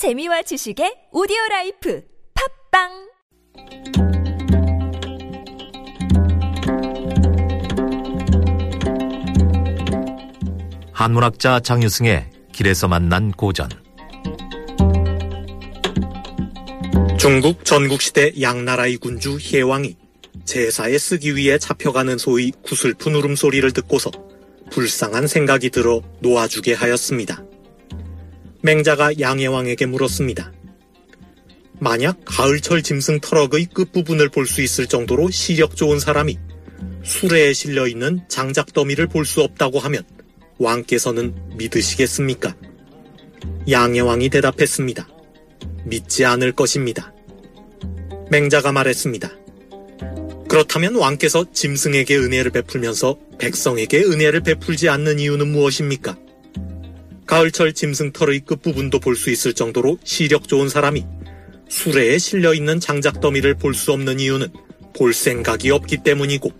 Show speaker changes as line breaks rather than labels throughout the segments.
재미와 지식의 오디오 라이프 팟빵
한문학자 장유승의 길에서 만난 고전
중국 전국시대 양나라의 군주 혜왕이 제사에 쓰기 위해 잡혀가는 소의 구슬픈 울음소리를 듣고서 불쌍한 생각이 들어 놓아주게 하였습니다. 맹자가 양해왕에게 물었습니다. 만약 가을철 짐승 터럭의 끝부분을 볼 수 있을 정도로 시력 좋은 사람이 수레에 실려 있는 장작 더미를 볼 수 없다고 하면 왕께서는 믿으시겠습니까? 양해왕이 대답했습니다. 믿지 않을 것입니다. 맹자가 말했습니다. 그렇다면 왕께서 짐승에게 은혜를 베풀면서 백성에게 은혜를 베풀지 않는 이유는 무엇입니까? 가을철 짐승 털의 끝부분도 볼 수 있을 정도로 시력 좋은 사람이 수레에 실려 있는 장작 더미를 볼 수 없는 이유는 볼 생각이 없기 때문이고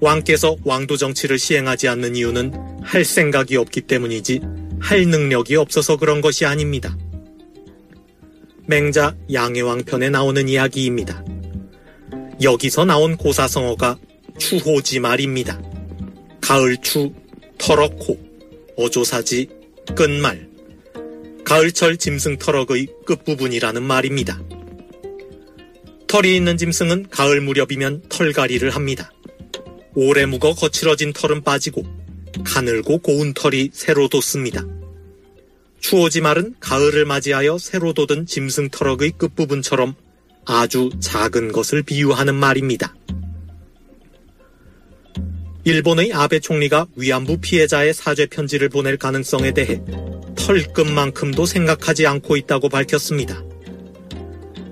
왕께서 왕도 정치를 시행하지 않는 이유는 할 생각이 없기 때문이지 할 능력이 없어서 그런 것이 아닙니다. 맹자 양해왕 편에 나오는 이야기입니다. 여기서 나온 고사성어가 추호지 말입니다. 가을추, 터럭호, 어조사지, 끝말, 가을철 짐승 터럭의 끝부분이라는 말입니다. 털이 있는 짐승은 가을 무렵이면 털갈이를 합니다. 오래 묵어 거칠어진 털은 빠지고 가늘고 고운 털이 새로 돋습니다. 추오지 말은 가을을 맞이하여 새로 돋은 짐승 터럭의 끝부분처럼 아주 작은 것을 비유하는 말입니다. 일본의 아베 총리가 위안부 피해자의 사죄 편지를 보낼 가능성에 대해 털끝만큼도 생각하지 않고 있다고 밝혔습니다.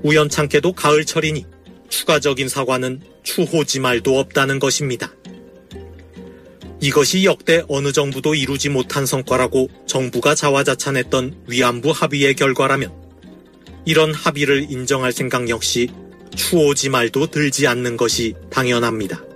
우연찮게도 가을철이니 추가적인 사과는 추호지 말도 없다는 것입니다. 이것이 역대 어느 정부도 이루지 못한 성과라고 정부가 자화자찬했던 위안부 합의의 결과라면 이런 합의를 인정할 생각 역시 추오지 말도 들지 않는 것이 당연합니다.